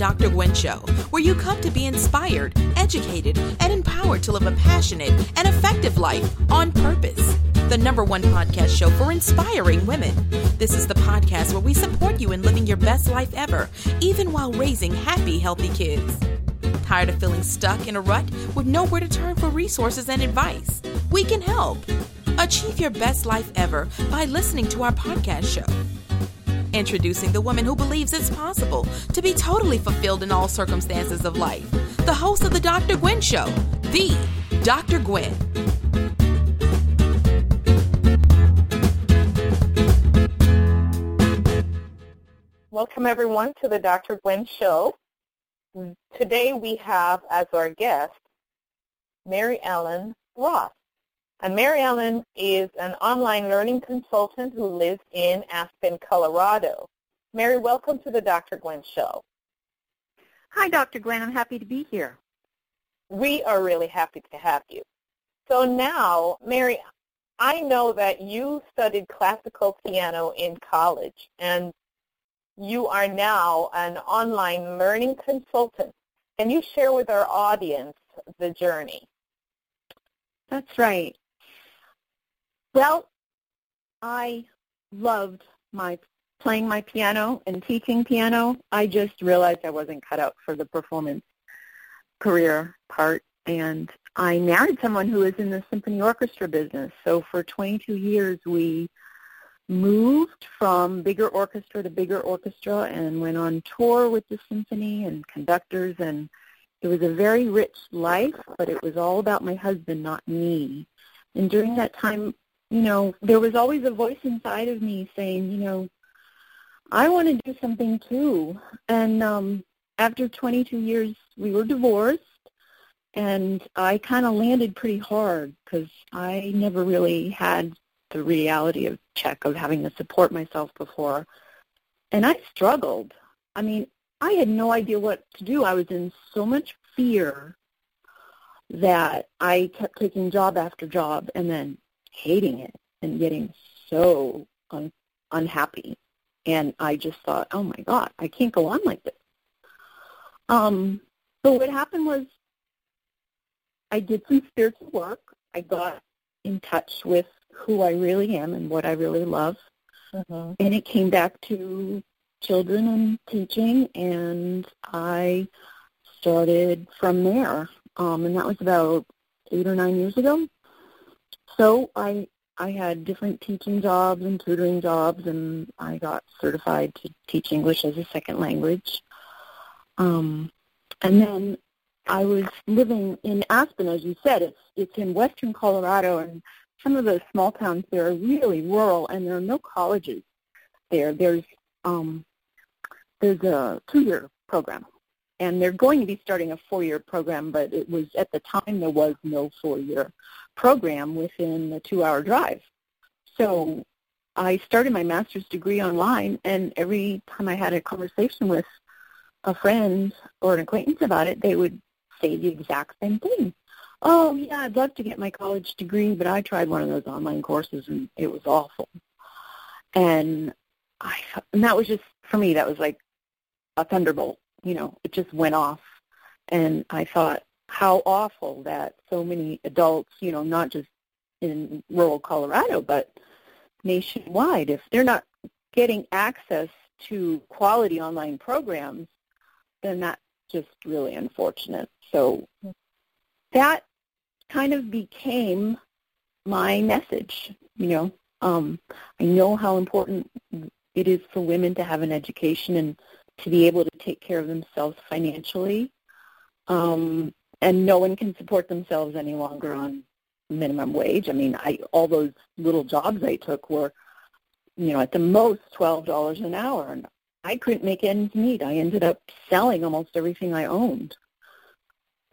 Dr. Gwen Show, where you come to be inspired, educated, and empowered to live a passionate and effective life on purpose. The number one podcast show for inspiring women. This is the podcast where we support you in living your best life ever, even while raising happy, healthy kids. Tired of feeling stuck in a rut with nowhere to turn for resources and advice? We can help. Achieve your best life ever by listening to our podcast show. Introducing the woman who believes it's possible to be totally fulfilled in all circumstances of life. The host of The Dr. Gwen Show, the Dr. Gwen. Welcome, everyone, to the Dr. Gwen Show. Today we have as our guest Mary Ellen Roth. And Mary Ellen is an online learning consultant who lives in Aspen, Colorado. Mary, welcome to the Dr. Gwen Show. Hi, Dr. Gwen. I'm happy to be here. We are really happy to have you. So now, Mary, I know that you studied classical piano in college, and you are now an online learning consultant. Can you share with our audience the journey? That's right. Well, I loved my playing my piano and teaching piano. I just realized I wasn't cut out for the performance career part and I married someone who was in the symphony orchestra business. So for 22 years we moved from bigger orchestra to bigger orchestra and went on tour with the symphony and conductors and it was a very rich life, but it was all about my husband, not me. And during that time, you know, there was always a voice inside of me saying, you know, I want to do something too. And um, after 22 years, we were divorced, and I kind of landed pretty hard because I never really had the reality of check of having to support myself before. And I struggled. I mean, I had no idea what to do. I was in so much fear that I kept taking job after job and then hating it and getting so un- unhappy. And I just thought, oh my God, I can't go on like this. Um, so what happened was I did some spiritual work. I got in touch with who I really am and what I really love. Mm-hmm. And it came back to children and teaching, and I started from there. Um, and that was about eight or nine years ago. So I I had different teaching jobs and tutoring jobs, and I got certified to teach English as a second language. Um, and then I was living in Aspen, as you said. It's it's in western Colorado, and some of those small towns there are really rural, and there are no colleges there. There's um, there's a two-year program, and they're going to be starting a four-year program, but it was at the time there was no four-year program within a two-hour drive. So I started my master's degree online, and every time I had a conversation with a friend or an acquaintance about it, they would say the exact same thing. Oh, yeah, I'd love to get my college degree, but I tried one of those online courses, and it was awful. And I, and that was just for me. That was like a thunderbolt. You know, it just went off, and I thought, how awful that so many adults, you know, not just in rural Colorado, but nationwide, if they're not getting access to quality online programs, then that's just really unfortunate. So that kind of became my message, you know. Um, I know how important it is for women to have an education and to be able to take care of themselves financially. Um, and no one can support themselves any longer on minimum wage. I mean, I all those little jobs I took were, you know, at the most twelve dollars an hour, and I couldn't make ends meet. I ended up selling almost everything I owned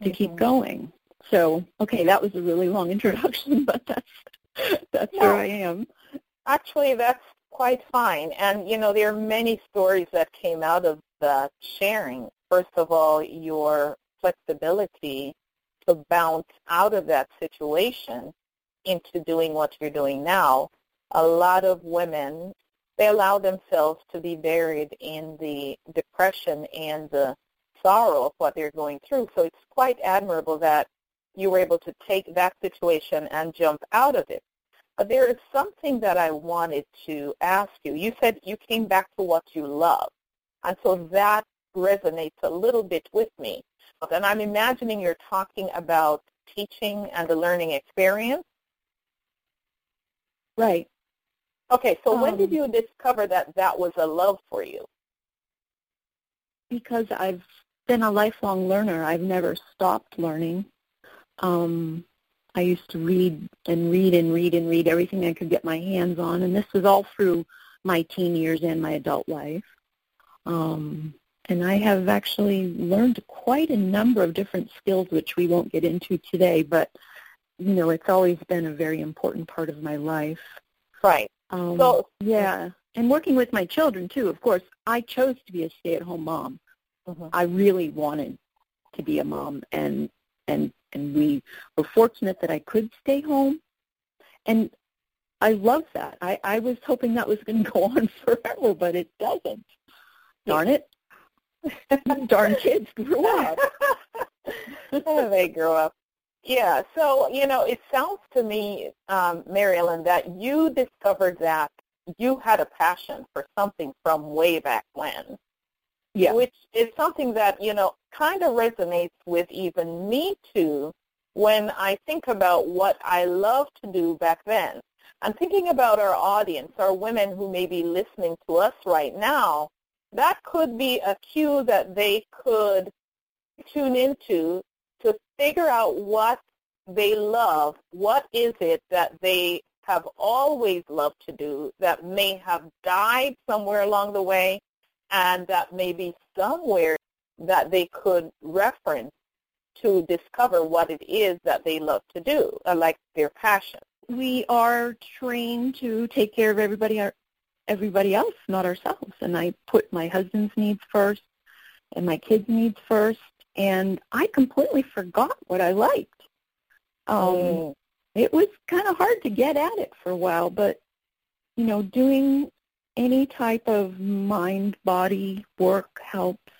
to mm-hmm. keep going. So, okay, that was a really long introduction, but that's that's where I am. Actually, that's quite fine. And you know, there are many stories that came out of the sharing. First of all, your flexibility to bounce out of that situation into doing what you're doing now. A lot of women, they allow themselves to be buried in the depression and the sorrow of what they're going through. So it's quite admirable that you were able to take that situation and jump out of it. There is something that I wanted to ask you. You said you came back to what you love. And so that resonates a little bit with me. And I'm imagining you're talking about teaching and the learning experience. Right. Okay, so um, when did um, you discover that that was a love for you? Because I've been a lifelong learner. I've never stopped learning. Um, I used to read and read and read and read everything I could get my hands on, and this was all through my teen years and my adult life. Um, and I have actually learned quite a number of different skills, which we won't get into today, but, you know, it's always been a very important part of my life. Right. Um, so, yeah. And working with my children, too, of course, I chose to be a stay-at-home mom. Mm-hmm. I really wanted to be a mom, and and and we were fortunate that I could stay home. And I love that. I, I was hoping that was going to go on forever, but it doesn't. Darn it. Darn kids grew up. they grew up. Yeah, so, you know, it sounds to me, um, Mary Ellen, that you discovered that you had a passion for something from way back when. Yeah. Which is something that, you know, kind of resonates with even me too when I think about what I loved to do back then. I'm thinking about our audience, our women who may be listening to us right now. That could be a cue that they could tune into to figure out what they love. What is it that they have always loved to do that may have died somewhere along the way and that may be somewhere that they could reference to discover what it is that they love to do, uh, like their passion. We are trained to take care of everybody everybody else, not ourselves. And I put my husband's needs first and my kids' needs first, and I completely forgot what I liked. Um, mm. It was kind of hard to get at it for a while, but you know, doing any type of mind-body work helps.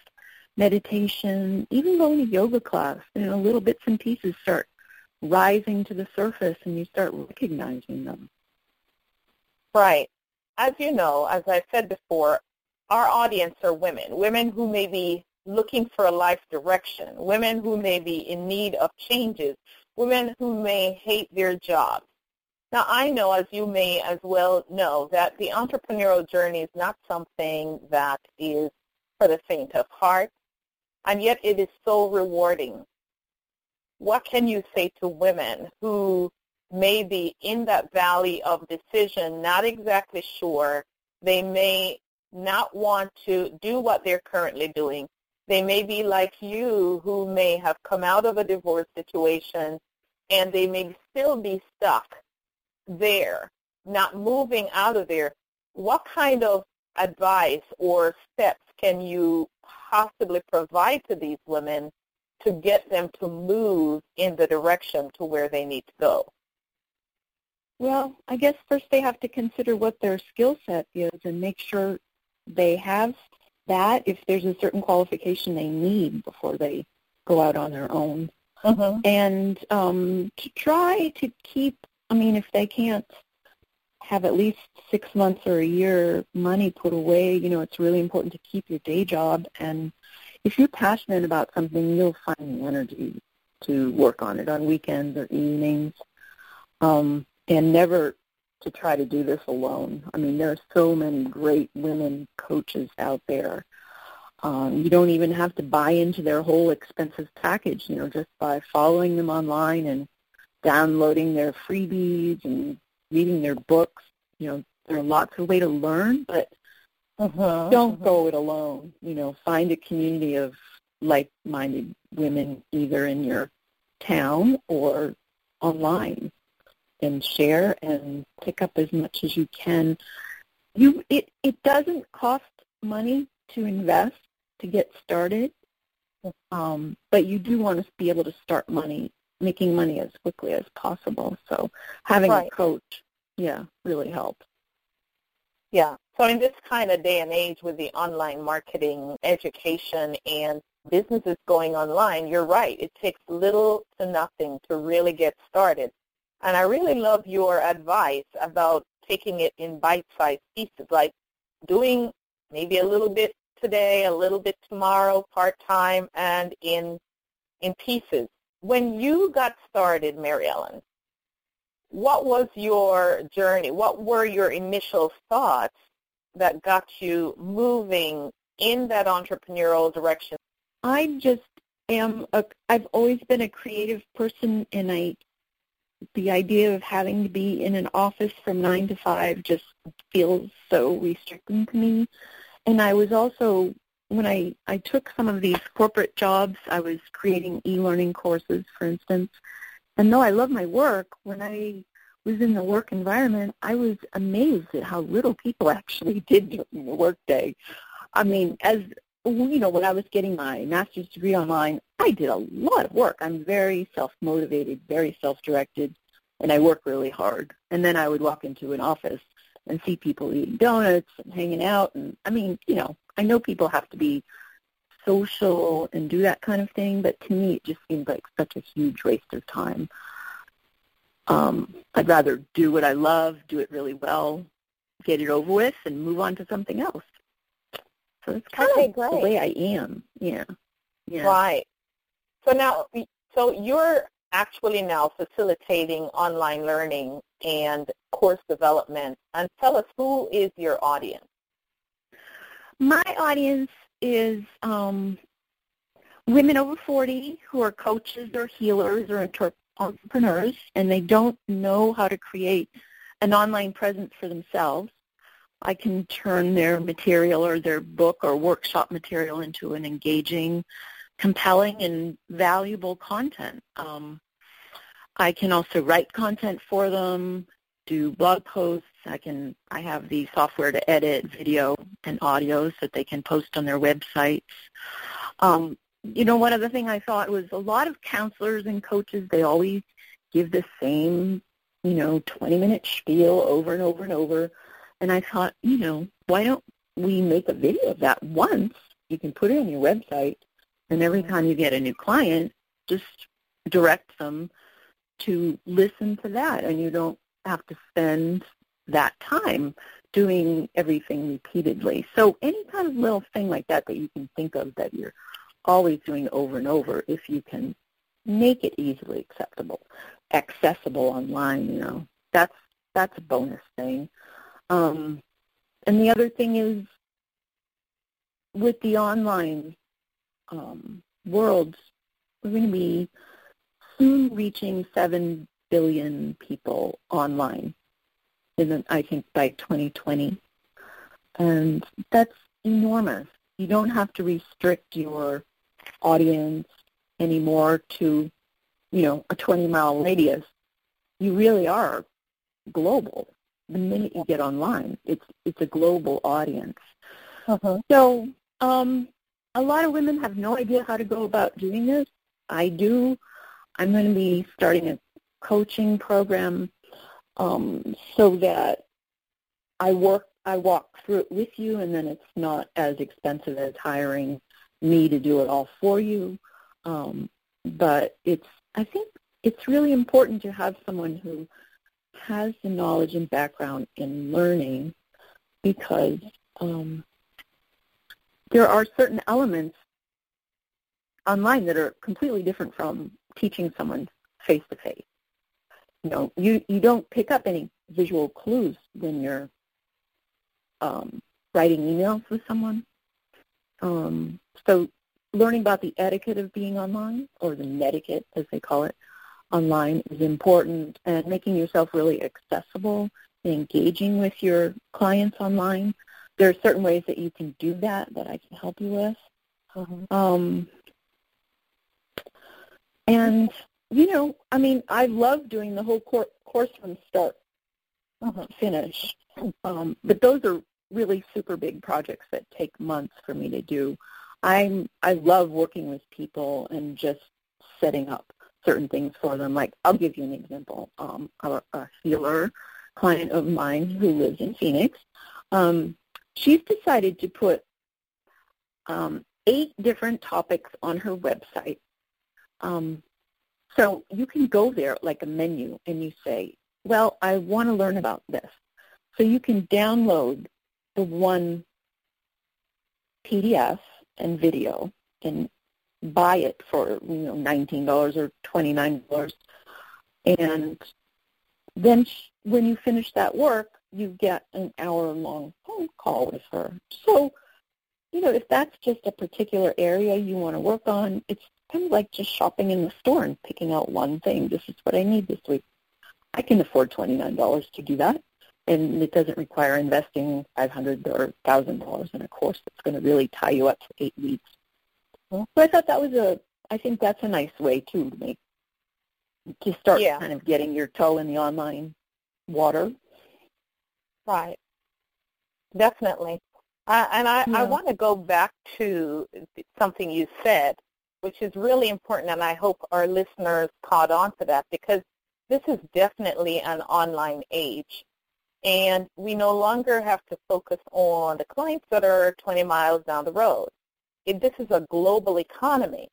Meditation, even going to yoga class, you know, little bits and pieces start rising to the surface, and you start recognizing them. Right. As you know, as I said before, our audience are women, women who may be looking for a life direction, women who may be in need of changes, women who may hate their jobs. Now, I know, as you may as well know, that the entrepreneurial journey is not something that is for the faint of heart, and yet it is so rewarding. What can you say to women who may be in that valley of decision, not exactly sure? They may not want to do what they're currently doing. They may be like you who may have come out of a divorce situation and they may still be stuck there, not moving out of there. What kind of advice or steps can you possibly provide to these women to get them to move in the direction to where they need to go? Well, I guess first they have to consider what their skill set is and make sure they have that if there's a certain qualification they need before they go out on their own. Mm-hmm. And um, to try to keep, I mean, if they can't have at least six months or a year money put away, you know, it's really important to keep your day job. And if you're passionate about something, you'll find the energy to work on it on weekends or evenings. Um, and never to try to do this alone. I mean, there are so many great women coaches out there um, you don't even have to buy into their whole expensive package, you know, just by following them online and downloading their freebies and reading their books. You know, there are lots of ways to learn, but uh-huh, don't uh-huh. go it alone. You know, find a community of like-minded women either in your town or online and share and pick up as much as you can. You it it doesn't cost money to invest to get started. Um, but you do want to be able to start money, making money as quickly as possible. So having right. a coach, yeah, really helps. Yeah. So in this kind of day and age with the online marketing education and businesses going online, you're right. It takes little to nothing to really get started. And I really love your advice about taking it in bite-sized pieces, like doing maybe a little bit today, a little bit tomorrow, part-time, and in in pieces. When you got started, Mary Ellen, what was your journey? What were your initial thoughts that got you moving in that entrepreneurial direction? I just am a I've always been a creative person and I the idea of having to be in an office from 9 to 5 just feels so restricting to me. And I was also, when I, I took some of these corporate jobs, I was creating e-learning courses, for instance. And though I love my work, when I was in the work environment, I was amazed at how little people actually did during the workday. I mean, as you know, when I was getting my master's degree online, I did a lot of work. I'm very self-motivated, very self-directed, and I work really hard. And then I would walk into an office and see people eating donuts and hanging out. And I mean, you know, I know people have to be social and do that kind of thing, but to me it just seems like such a huge waste of time. Um, I'd rather do what I love, do it really well, get it over with, and move on to something else. So it's kind okay, of great. the way I am. Yeah. Yeah. Right. So now, so you're actually now facilitating online learning and course development. And tell us who is your audience? My audience is um, women over 40 who are coaches or healers or inter- entrepreneurs, and they don't know how to create an online presence for themselves. I can turn their material or their book or workshop material into an engaging, compelling, and valuable content. Um, I can also write content for them, do blog posts. I can I have the software to edit video and audios that they can post on their websites. Um, you know, one other thing I thought was a lot of counselors and coaches they always give the same, you know, 20 minute spiel over and over and over and I thought, you know, why don't we make a video of that once? You can put it on your website, and every time you get a new client, just direct them to listen to that, and you don't have to spend that time doing everything repeatedly. So any kind of little thing like that that you can think of that you're always doing over and over, if you can make it easily acceptable, accessible online, you know, that's that's a bonus thing. Um, and the other thing is with the online um, world, we're going to be soon reaching 7 billion people online, in the, I think by 2020. And that's enormous. You don't have to restrict your audience anymore to, you know, a 20-mile radius. You really are global the minute you get online. It's it's a global audience. Uh-huh. So um, a lot of women have no idea how to go about doing this. I do. I'm going to be starting a coaching program um, so that I work I walk through it with you, and then it's not as expensive as hiring me to do it all for you. Um, but it's I think it's really important to have someone who has the knowledge and background in learning because um, there are certain elements online that are completely different from teaching someone face to face. You know, you, you don't pick up any visual clues when you're um, writing emails with someone. Um, so learning about the etiquette of being online, or the netiquette as they call it, online is important and making yourself really accessible engaging with your clients online. There are certain ways that you can do that that I can help you with. Mm-hmm. Um, and, you know, I mean, I love doing the whole cor- course from start Mm-hmm. to finish. Um, but those are really super big projects that take months for me to do. I'm I love working with people and just setting up certain things for them. Like I'll give you an example. Um, a, a healer client of mine who lives in Phoenix, um, she's decided to put um, eight different topics on her website. Um, so you can go there like a menu and you say, well, I want to learn about this. So you can download the one PDF and video and buy it for you know $19 or $29 and then when you finish that work you get an hour long phone call with her so you know if that's just a particular area you want to work on it's kind of like just shopping in the store and picking out one thing this is what i need this week i can afford $29 to do that and it doesn't require investing 500 or $1000 in a course that's going to really tie you up for eight weeks so I thought that was a, I think that's a nice way too to make, to start yeah. kind of getting your toe in the online water. Right. Definitely. Uh, and I, Yeah. I want to go back to something you said, which is really important, and I hope our listeners caught on to that because this is definitely an online age. And we no longer have to focus on the clients that are 20 miles down the road. It, this is a global economy.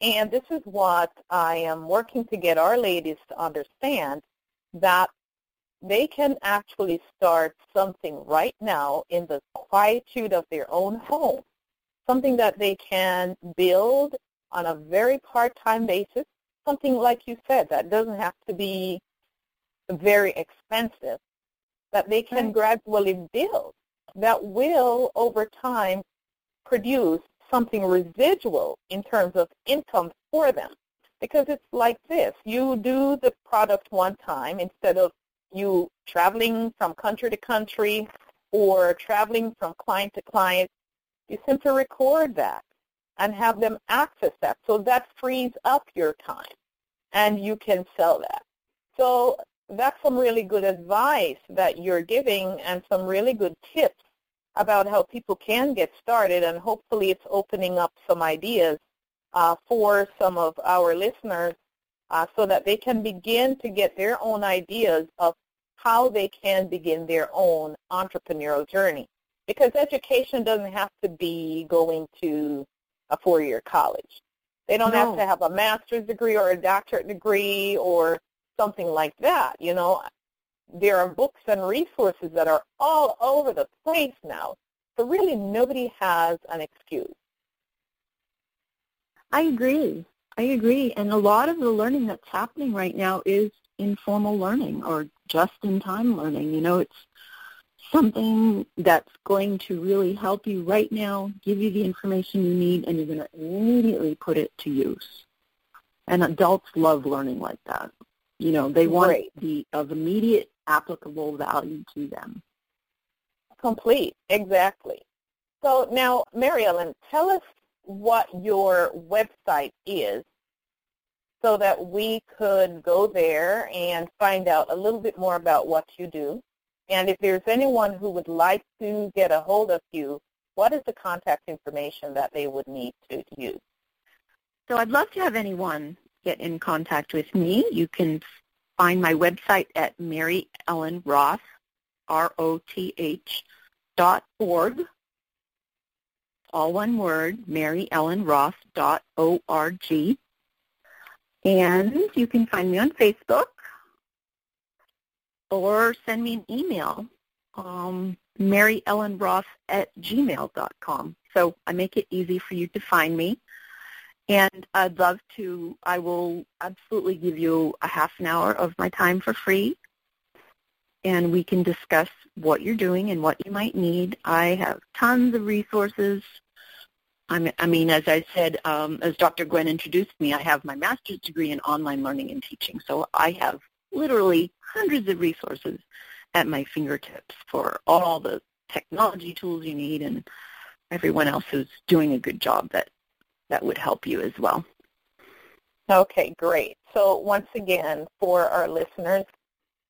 And this is what I am working to get our ladies to understand that they can actually start something right now in the quietude of their own home, something that they can build on a very part-time basis, something like you said that doesn't have to be very expensive, that they can Right. gradually build that will over time produce something residual in terms of income for them. Because it's like this. You do the product one time instead of you traveling from country to country or traveling from client to client. You simply record that and have them access that. So that frees up your time and you can sell that. So that's some really good advice that you're giving and some really good tips about how people can get started and hopefully it's opening up some ideas uh, for some of our listeners uh, so that they can begin to get their own ideas of how they can begin their own entrepreneurial journey. Because education doesn't have to be going to a four-year college. They don't have to have a master's degree or a doctorate degree or something like that. You know, there are books and resources that are all over the place now. So really nobody has an excuse. I agree. I agree. And a lot of the learning that's happening right now is informal learning or just-in-time learning. You know, it's something that's going to really help you right now, give you the information you need, and you're going to immediately put it to use. And adults love learning like that. You know, they want Great. the of immediate applicable value to them. Complete, exactly. So now, Mary Ellen, tell us what your website is so that we could go there and find out a little bit more about what you do. And if there's anyone who would like to get a hold of you, what is the contact information that they would need to use? So I'd love to have anyone get in contact with me. You can find my website at Mary Ellen Roth, R-O-T-H dot org. All one word, maryellenroth dot O-R-G. And you can find me on Facebook or send me an email, um, maryellenroth at gmail dot com. So I make it easy for you to find me. And I'd love to, I will absolutely give you a half an hour of my time for free. And we can discuss what you're doing and what you might need. I have tons of resources. I'm, I mean, as I said, um, as Dr. Gwen introduced me, I have my master's degree in online learning and teaching. So I have literally hundreds of resources at my fingertips for all the technology tools you need and everyone else who's doing a good job that that would help you as well. Okay, great. So once again, for our listeners,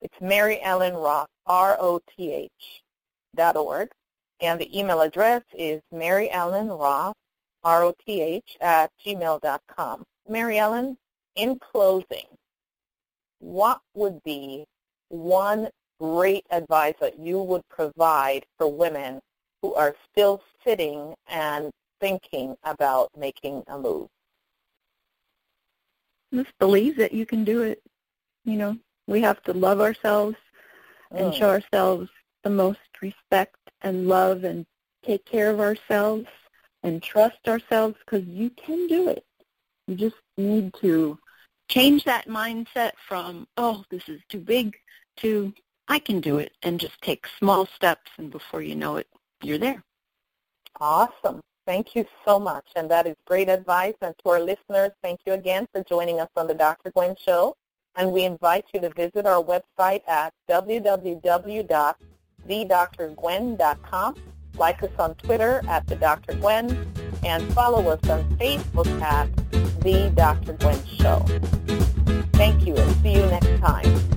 it's Mary Ellen Roth, R-O-T-H dot org. And the email address is Mary Ellen Roth, R-O-T-H at gmail dot com. Mary Ellen, in closing, what would be one great advice that you would provide for women who are still sitting and thinking about making a move? Just believe that you can do it. You know, we have to love ourselves and mm. show ourselves the most respect and love and take care of ourselves and trust ourselves because you can do it. You just need to change that mindset from, oh, this is too big, to I can do it and just take small steps and before you know it, you're there. Awesome. Thank you so much. And that is great advice. And to our listeners, thank you again for joining us on the Dr. Gwen Show. And we invite you to visit our website at www.thedrgwen.com. Like us on Twitter at the Dr. Gwen and follow us on Facebook at the Dr. Gwen Show. Thank you and see you next time.